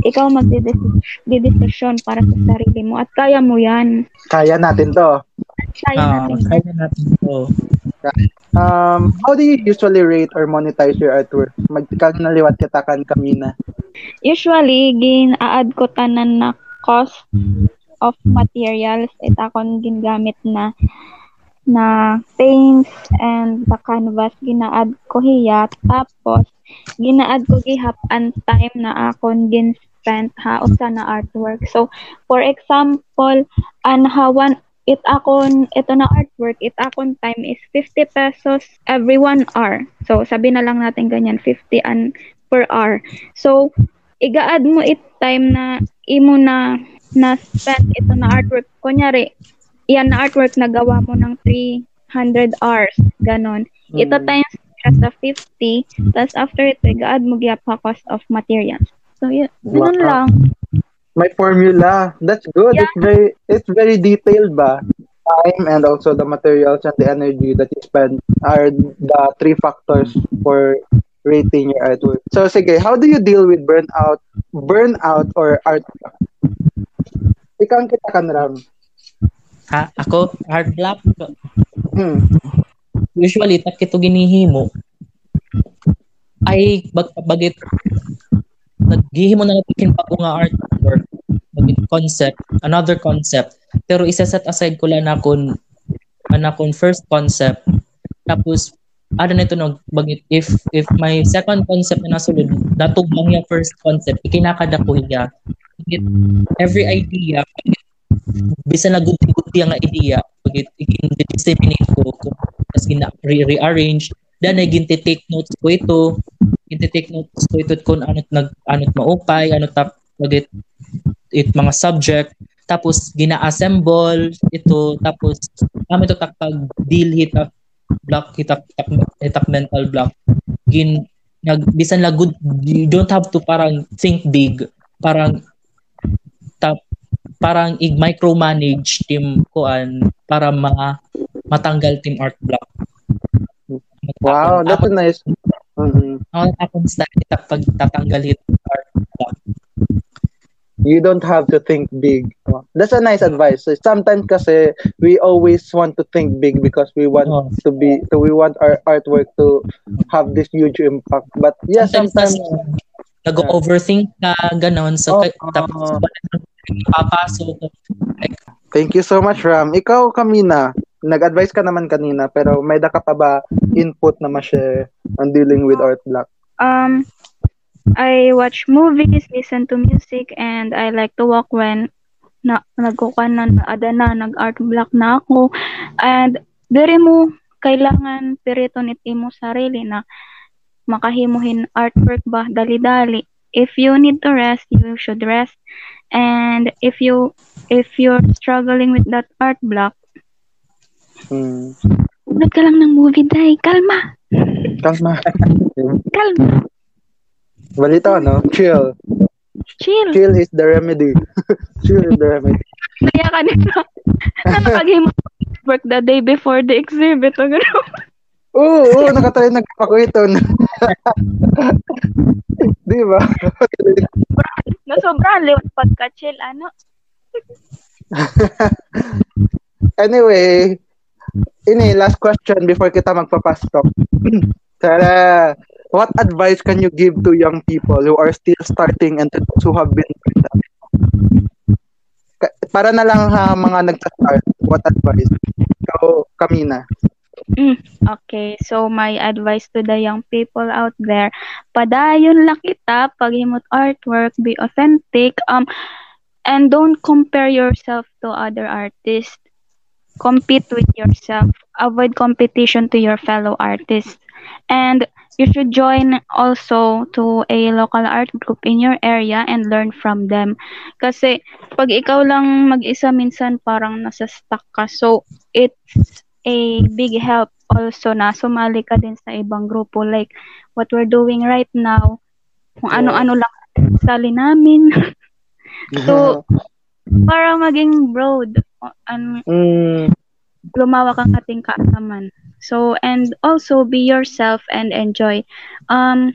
ikaw magdidesisyon para sa sarili mo at kaya mo yan. Kaya natin to. Kaya Ah, natin. kaya natin to. Um, how do you usually rate or monetize your artwork? Magkang naliwat katakan Kamina. Usually, gin-add ko tanan na cost of materials. Ito akong gingamit na na paints and the canvas gina-add ko hiya tapos gina-add ko gihap ang time na akon gin spent ha usa na artwork. So for example, an hawan it akon ito na artwork, it akon time is 50 pesos every one hour. So sabi na lang natin ganyan 50 an per hour. So igaad mo it time na imo na na spend ito na artwork. Kunyari, yan na artwork na gawa mo ng 300 hours. Ganon. Ito Mm. times siya sa 50, tapos after ito, igaad mo gyap ha cost of materials. So, yun, ganun Wow. lang. May formula. That's good. Yeah. It's very it's very detailed ba? Time and also the materials and the energy that you spend are the three factors for rating your artwork. So sige, how do you deal with burnout, burnout or art? Ikaw ang kita kan Ram. Ha, ako, hard block. Hmm. Usually, tak ito ginihimo. Ay, bag, bagit, naghihimo na natin pa nga artwork. Bagit concept, another concept. Pero isa-set aside ko lang na kun, anakon first concept. Tapos, ano na ito no, bagit, if, if my second concept na nasulod, natugmang yung first concept, ikinakada ko iya. Bagit, every idea, bisa na guti-guti ang idea pag i-disseminate ko ko tapos gina re-rearrange then ay ginti take notes ko ito ginti take notes ko ito kung ano nag ano maupay ano tap pag it, mga subject. Tapos gina-assemble ito tapos kami to takpag deal hitap block hitap hitap, hitap mental block gin nag bisan la good you don't have to parang think big parang tap parang i-micromanage team kuan para ma matanggal team art block. Wow, that's nice. Mhm. Ako akong style pag tatanggal it art block. You don't have to think big. That's a nice advice. Sometimes kasi we always want to think big because we want Oh. to be so we want our artwork to have this huge impact. But yeah, Sometimes, sometimes nag-overthink ka ganon so Oh, tapos papasok like Thank you so much, Ram. Ikaw, Kamina, nag-advise ka naman kanina, pero may da ka pa ba input na ma-share on dealing with art block? Um, I watch movies, listen to music, and I like to walk when na nagkukan na ada na nag-art block na ako. And diri mo kailangan piriton it mo sarili na makahimuhin artwork ba dali-dali. If you need to rest, you should rest. And if you if you're struggling with that art block, Hmm. Ka lang ng movie, day. Kalma. Kalma. Kalma. Balita, no? Chill. Chill. Chill is the remedy. [laughs] Chill is the remedy. Kaya ka nito. [laughs] na nakagame work the day before the exhibit. O gano'n. Oo, oo, nakatry nagpako ito. [laughs] Di ba? Na sobrang liwat pagka-chill. Ano? anyway, ini last question before kita magpapastok. [clears throat] Tara, what advice can you give to young people who are still starting and who have been Para na lang ha mga nagsa-start, what advice? Ikaw, Kamina. Okay, so my advice to the young people out there, padayon lang kita, paghimot artwork, be authentic, um, and don't compare yourself to other artists. Compete with yourself. Avoid competition to your fellow artists. And you should join also to a local art group in your area and learn from them. Kasi pag ikaw lang mag-isa minsan parang nasa stuck ka. So it's a big help also na sumali ka din sa ibang grupo like what we're doing right now. Kung ano-ano lang sali namin. [laughs] So, para maging broad an Mm, lumawak ang ating kaasaman. So, and also be yourself and enjoy. Um,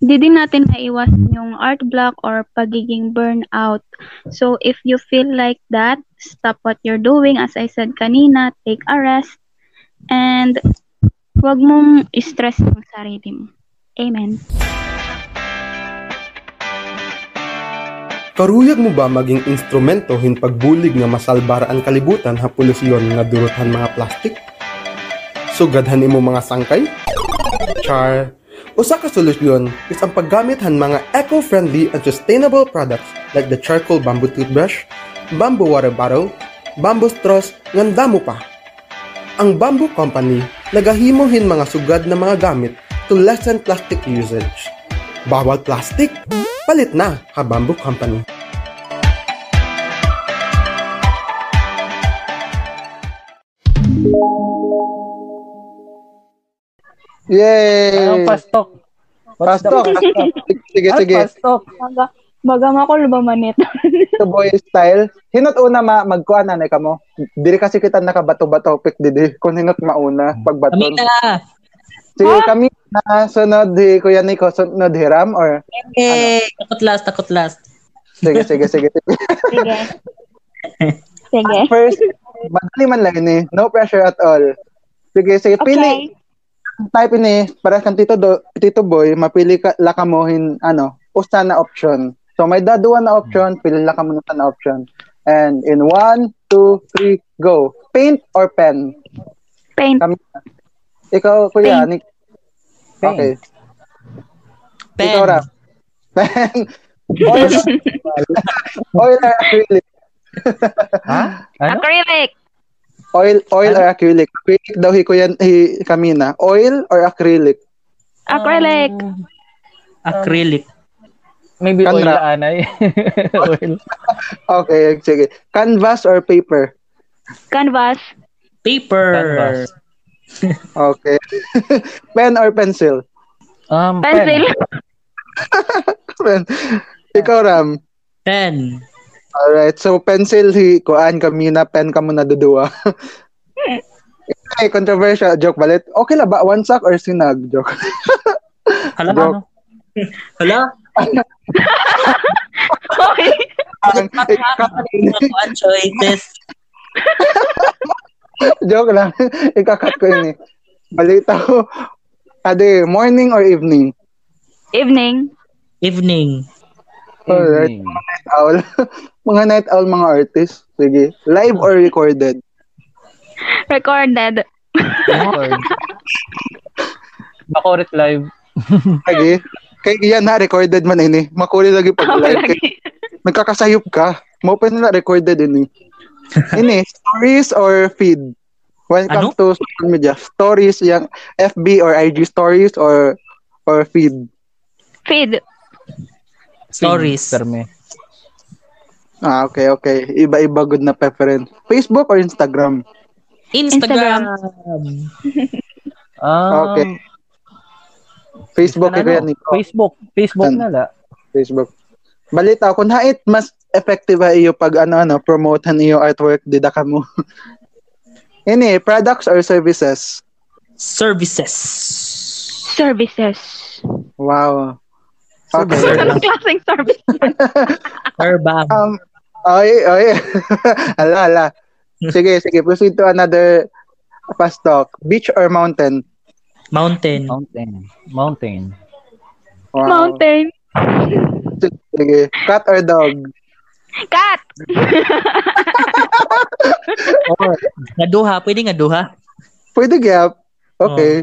di din natin maiwasan yung art block or pagiging burnout. So, if you feel like that, stop what you're doing. As I said kanina, take a rest. And wag mong stress yung sarili mo. Amen. Karuyag mo ba maging instrumento hin pagbulig nga masalbar ang kalibutan ha polusyon nga durothan mga plastik? Sugadhan imo mga sangkay? Char. Usa ka solusyon is ang paggamit han mga eco-friendly and sustainable products like the charcoal bamboo toothbrush, bamboo water bottle, bamboo straws, ngan damo pa. Ang Bamboo Company nagahimohin mga sugad na mga gamit to lessen plastic usage. Bawal plastic? Palit na ha Bamboo Company. Yay! Anong pastok? What's the Pastok. Sige, Ano sige. pastok? Baga, baga makul ba manit? [laughs] Ito boy style. Hinot una ma magkuan na ka mo. Diri kasi kita nakabato-bato pick didi. Kung hinot mauna pagbaton. Amina! Sige kami na sunod di Kuya Nico sunod hiram or Hey! Takot last, takot last. sige sige sige. sige. Sige. [laughs] Sige. First, madali man lang ini. No pressure at all. Sige sige pili Okay. Type ini para kan tito do, tito boy mapili ka la ka mo hin ano usa na option. So may daduwa na option, pili la ka mo na option. And in one, two, three, go. Paint or pen? Paint. Kami. Ikaw, kuya, Nick. Paint. Okay. Pen. Ikaw, Rap. [laughs] Pen. Oil, [laughs] oil or acrylic? Ha? Ano? Acrylic. Oil, oil or acrylic? Acrylic daw hi kuya hi kamina. Oil or acrylic? Acrylic. Um, acrylic. Maybe oil Kanra. na anay. [laughs] oil. Okay, sige. Canvas or paper? Canvas. Paper. Canvas. Okay. [laughs] Pen or pencil? Um, Pencil. Pen. [laughs] Ikaw, Ram. Pen. Alright, so pencil hi kuan kamina, pen ka mo na dudua. okay, [laughs] controversial. Joke balit. Okay la ba? One sack or sinag? Joke. Hala, Joke. ano? Hala? Okay. Ang- choices. [laughs] Joke lang. Ikakat ko yun eh. Balita ko. Ade, morning or evening? Evening. Evening. Alright. Evening. Night owl. [laughs] mga night owl, mga artist. Sige. Live or recorded? Recorded. Record. Bakorit live. [laughs] Sige. Kay yan na, recorded man ini. Makuli lagi pag live. Lagi. nagkakasayop ka. Mo pa nila recorded ini. ini, [laughs] stories or feed? When it comes to social media, stories, yung FB or IG stories or or feed? Feed. Stories. Terme. Ah, okay, okay. Iba-iba good na preference. Facebook or Instagram? Instagram. [laughs] Um, Okay. Facebook, ikaw yan, Nico. Facebook. Facebook na la. Facebook. Balita, kung hait mas effective ha iyo pag ano ano promote han iyo artwork dida ka mo. [laughs] Ini products or services? Services. Services. Wow. Okay. Anong klaseng service? [laughs] Verbal. um oy oy. [laughs] ala ala. Sige, sige, proceed to another fast talk. Beach or mountain? Mountain. Mountain. Mountain. Wow. Mountain. Sige. Cat or dog? Cat. [laughs] Oh, Nga duha. Pwede nga duha. pwede gap. Okay.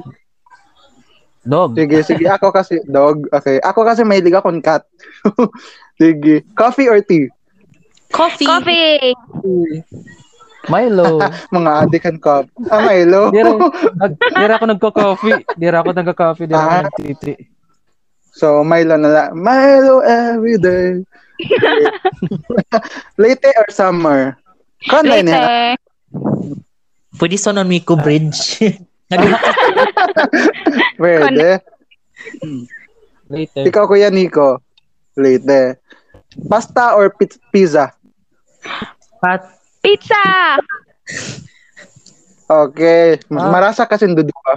Dog. Sige, sige. Ako kasi dog. Okay. Ako kasi may liga akong cat. [laughs] sige. Coffee or tea? Coffee. Coffee. [laughs] Milo. [laughs] Mga adikan cup. Ah, Milo. Dira, nag, dira ako nagko-coffee. Dira ako nagko-coffee. Dira ako Ah. nagtiti. So, Milo na lang. Milo every day. Late or summer? Kanay. Late. Pwede sa non Miko Bridge. Nga duha [laughs] ka. Pwede. Later. Ikaw, Kuya Nico. Late. Pasta or pi- pizza? Pat. Pizza. Okay. Ah. Marasa kasi dudu ka.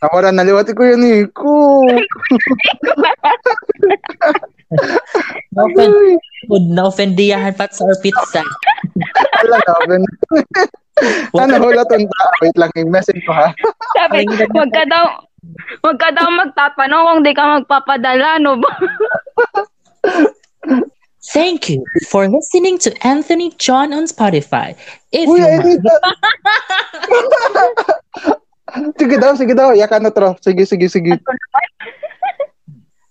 Nawala na liwati Kuya Nico. [laughs] Na-offend. Food. Na-offendiyahan pat sa pizza. Wala na. Ano, wala tunta. Wait lang, i-message ko ha. Sabi, wag ka daw, wag ka daw magtatanong kung di ka magpapadala, no ba? Thank you for listening to Anthony John on Spotify. If Uy, you. Sige daw, sige daw. Yakan na tro. Sige, sige, sige.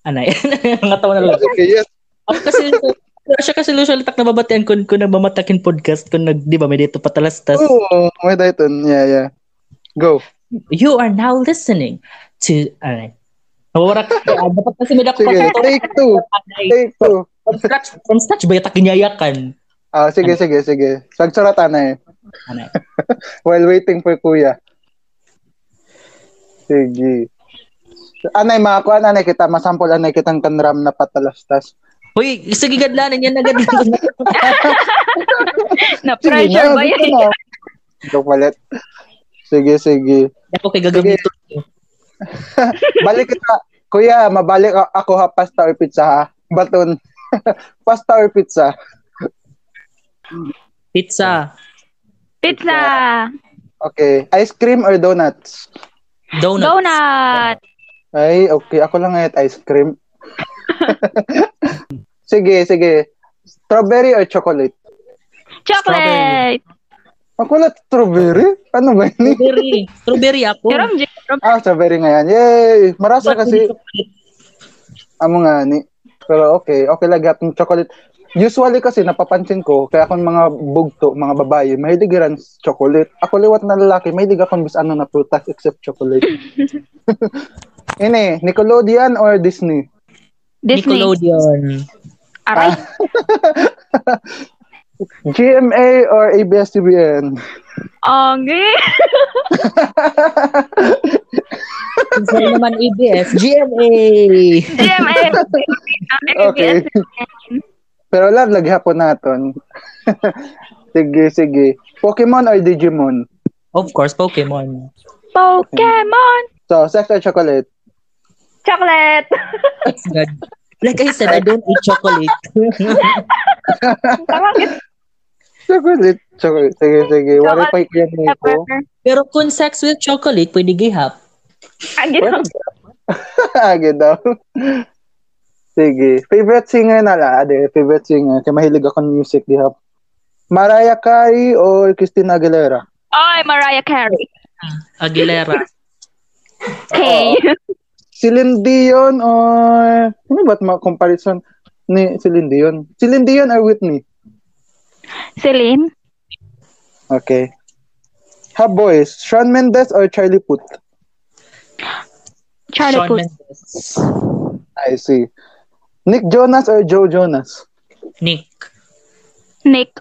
Anay. Nga tawa na lang. Sige, yes. Ako kasi, siya kasi usually tak nababatian ko kung nagmamatakin podcast kung nag, di ba, may dito patalastas. Oo, may dayton. Yeah, yeah. Go. You are now listening to, ka. [laughs] Ah, Dapat kasi may dapat Sige, take two. Take two. From scratch, from scratch ba yatak kinyayakan? Ah, sige, sige, sige. Sagsuratan na eh. Anay. [laughs] While waiting for kuya. Sige. Anay, mga kuan, anay kita, masampol anay kitang kanram na patalastas. Uy, sige gadlanan yan na gadlanan. [laughs] Na-pressure ba yan? na. Ito palit. Sige, sige. Ako kay gagamito. [laughs] Balik kita. Kuya, mabalik ako ha, pasta or pizza ha. Baton. [laughs] pasta or pizza? Pizza. Pizza. Okay. Ice cream or donuts? Donut. Donut. Ay, okay. Ako lang ngayon ice cream. [laughs] sige, sige. Strawberry or chocolate? Chocolate. Ako lang strawberry? Ano ba yun? Strawberry. Strawberry ako. Jerome J. Ah, strawberry nga yan. Yay! Marasa kasi. Amo nga ni. Pero okay, okay lang yung chocolate. Usually kasi napapansin ko, kaya akong mga bugto, mga babae, mahilig rin sa chocolate. Ako liwat na lalaki, mahilig akong bis ano na prutas except chocolate. [laughs] Ini, Nickelodeon or Disney? Disney. Nickelodeon. Aray. [laughs] GMA or ABS-CBN? [laughs] Okay. Sorry naman ABS. GMA. GMA. Okay. Pero love, laghapon naton. [laughs] sige, sige. Pokemon or Digimon? Of course, Pokemon. Pokemon. So, sex or chocolate? Chocolate. It's [laughs] good. Like I said, I don't eat chocolate. [laughs] Chocolate. Chocolate. Sige, sige. Wala pa yan ko. Pero kung sex with chocolate, pwede gihap. Ano? Age daw. Sige. Favorite singer na la. Ade, favorite singer. Kaya mahilig ako ng music, di hap. Mariah Carey or Christina Aguilera? Ay, Mariah Carey. Aguilera. Okay. [laughs] Celine Dion or... Ano ba't ma comparison ni Celine Dion? Celine Dion or Whitney? Celine. Okay. Ha boys, Shawn Mendes or Charlie Puth? Charlie Shawn Puth. Mendes. I see. Nick Jonas or Joe Jonas? Nick. Nick.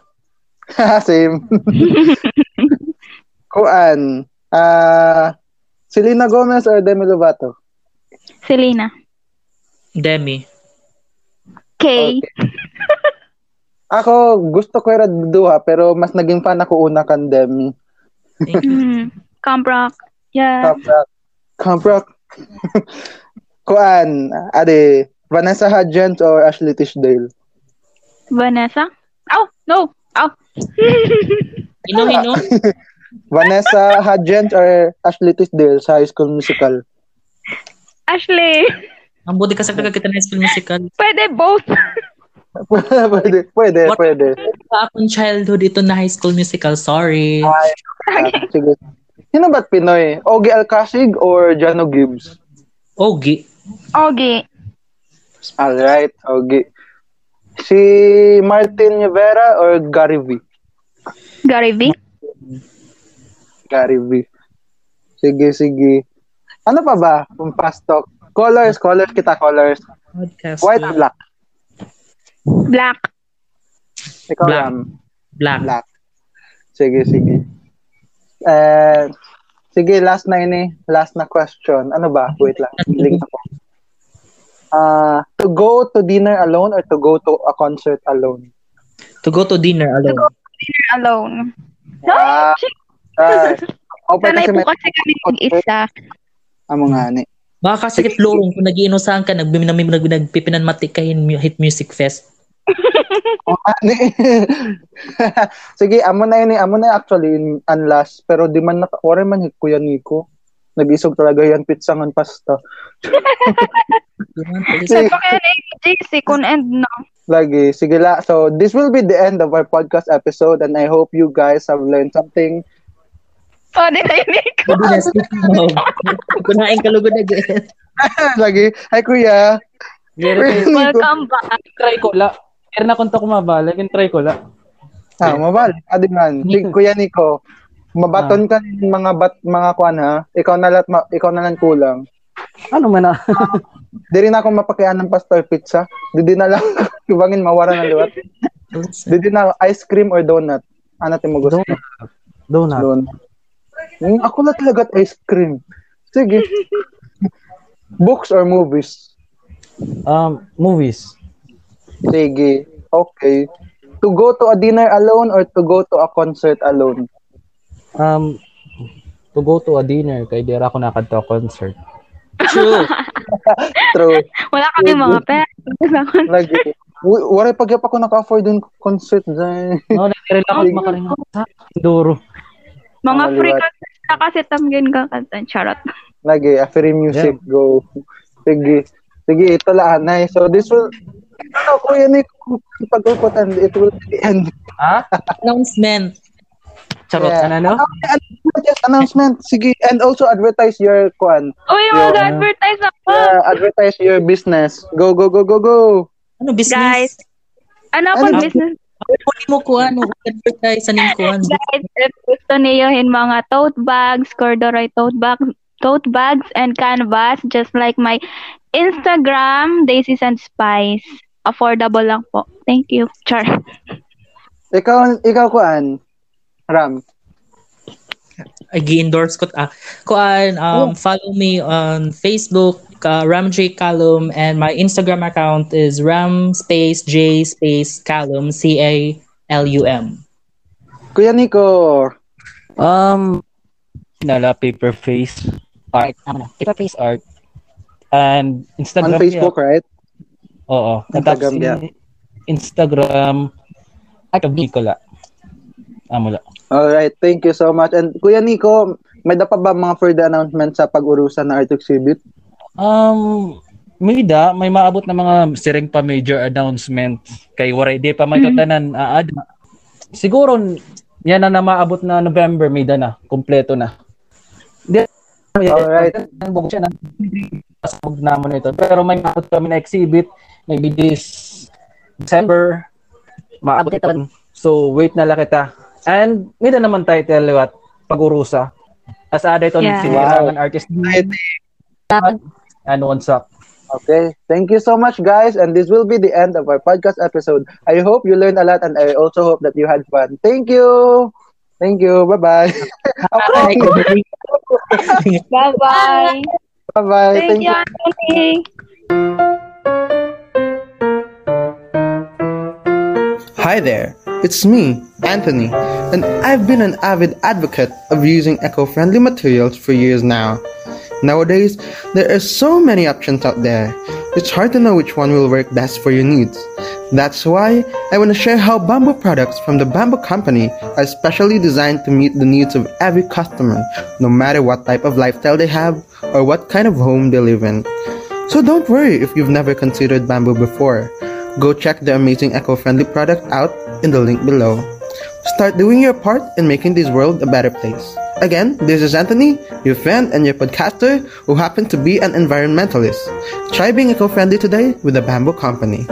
[laughs] Same. [laughs] Kuan. Ah, Selena Gomez or Demi Lovato? Selena. Demi. K. [laughs] Ako, gusto ko yung duha, pero mas naging fan ako una kan Demi. Mm. Camp Rock. Yeah. Camp Rock. Camp Rock. [laughs] Kuan, ade, Vanessa Hudgens or Ashley Tisdale? Vanessa. Oh, no. Oh. Hino, hino. [laughs] Vanessa Hudgens or Ashley Tisdale sa High School Musical? Ashley. Ang buti kasi nagkakita na school musical. Pwede both. [laughs] pwede, pwede, What- pwede. Sa akong childhood, ito na high school musical. Sorry. Ah, sige. Sino ba't Pinoy? Ogie Alcacig or Jano Gibbs? Ogi. Okay. Alright, Ogie. Si Martin Rivera or Gary V? Gary V. Gary V. Sige, sige. Ano pa ba? Kung fast talk. Colors, colors kita, colors. Podcast. White or black? Black. Ikaw, Black. Ram. Black. Black. Sige, sige. Eh, sige, last na ini. Last na question. Ano ba? Wait lang. Link ako. Uh, to go to dinner alone or to go to a concert alone? To go to dinner alone. Dinner alone. No, Ah, Ah, open sanay po kasi kami mag-isa. Amo nga ni. Baka kasi lorong kung nag-iinusahan ka, nag nag nagpipinan matikahin mu- hit music fest. Ani. [laughs] Sige, amo na ini, amo na actually in unlast pero di man naka ore man hit kuya Nico. Nag-isog talaga yan pizza ngan pasta. [laughs] Sa pa kaya na JC kun end no. Lagi. Sige la. So, this will be the end of our podcast episode and I hope you guys have learned something Oh, dinainig ko. Hindi na speaking of. Kunain ka lugod again. [laughs] Lagi. Hi, kuya. Welcome back. try ko la. Meron na kung to kumabala, yung try ko la. Ah, mabal. Adi man. [laughs] Si Kuya Nico, mabaton ka ng mga bat mga kwan ha. Ikaw na lat ma- ikaw na lang kulang. Ano man na? [laughs] Di rin ako mapakian ng pastor pizza. Di din na lang ibangin mawara ng liwat. Di din na ice cream or donut. Ano natin mo gusto? Donut. Donut. Hmm, ako na talaga at ice cream. Sige. [laughs] Books or movies? Um, movies. Sige. Okay. To go to a dinner alone or to go to a concert alone? Um, to go to a dinner, kay dira ako nakadto concert. True. [laughs] True. Wala kami mga pera. Lagi. W- Wala pag ako naka-afford yung concert dyan. No, nag-relax ako makaringa sa Duro. Mga Ang free maliwat. ka kasi tamgin ka kanta. Charot. Lagi, a free music, go. Sige. Sige, ito lang, Anay. So, this will, ito, kuya ni, pag-uputan, it will be the end. Ha? Announcement. Charot. Yeah. Ano, no? Okay, ano, just announcement. Sige, and also advertise your, kwan, Uy, Yeah. mag-advertise ako. uh, advertise your business. Go, go, go, go, go. Ano business? Guys. Ano Ano? pag business? Kunin mo kuhan. Advertise. Ano yung kuhan? Guys, if gusto niyo yung mga tote bags, corduroy tote bags, tote bags and canvas, just like my Instagram, Daisies and Spice. Affordable lang po. Thank you. Char. Ikaw, ikaw, kwan, Ram. Ay, gi-endorse ko. Ah, kuan, um, follow me on Facebook, uh, Ram J Calum, and my Instagram account is Ram space J space Calum, C A L U M. Kuya Nico. Um, nala paper face art. Na? Paper face art. And Instagram. On Facebook, right? Yeah. Oo. Instagram, Tapos, yeah. Instagram. Of Nicola. Amula. Alright, thank you so much. And Kuya Nico, may da pa ba mga further announcement sa pag-urusan na art exhibit? Um, may da, may maabot na mga siring pa major announcement kay waray di pa may tatanan aad. Siguro yan na na maabot na November may da na, kompleto na. Di Alright. ang bugod siya na pasabog naman ito. Pero may maabot kami na exhibit maybe this December maabot ito. So wait na lang kita. And may da naman title liwat pag-urusa. As ada ito Yeah. yeah. sinirangan artist and one suck. Okay. Thank you so much, guys. And this will be the end of our podcast episode. I hope you learned a lot and I also hope that you had fun. Thank you. Thank you. Bye-bye. [laughs] [laughs] Bye-bye. Bye-bye. Thank you, Anthony. Hi there, it's me, Anthony, and I've been an avid advocate of using eco friendly materials for years now. Nowadays, there are so many options out there, it's hard to know which one will work best for your needs. That's why I want to share how bamboo products from the Bamboo Company are specially designed to meet the needs of every customer, no matter what type of lifestyle they have or what kind of home they live in. So don't worry if you've never considered bamboo before. Go check the amazing eco-friendly product out in the link below. Start doing your part in making this world a better place. Again, this is Anthony, your friend and your podcaster who happen to be an environmentalist. Try being eco-friendly today with the Bamboo Company.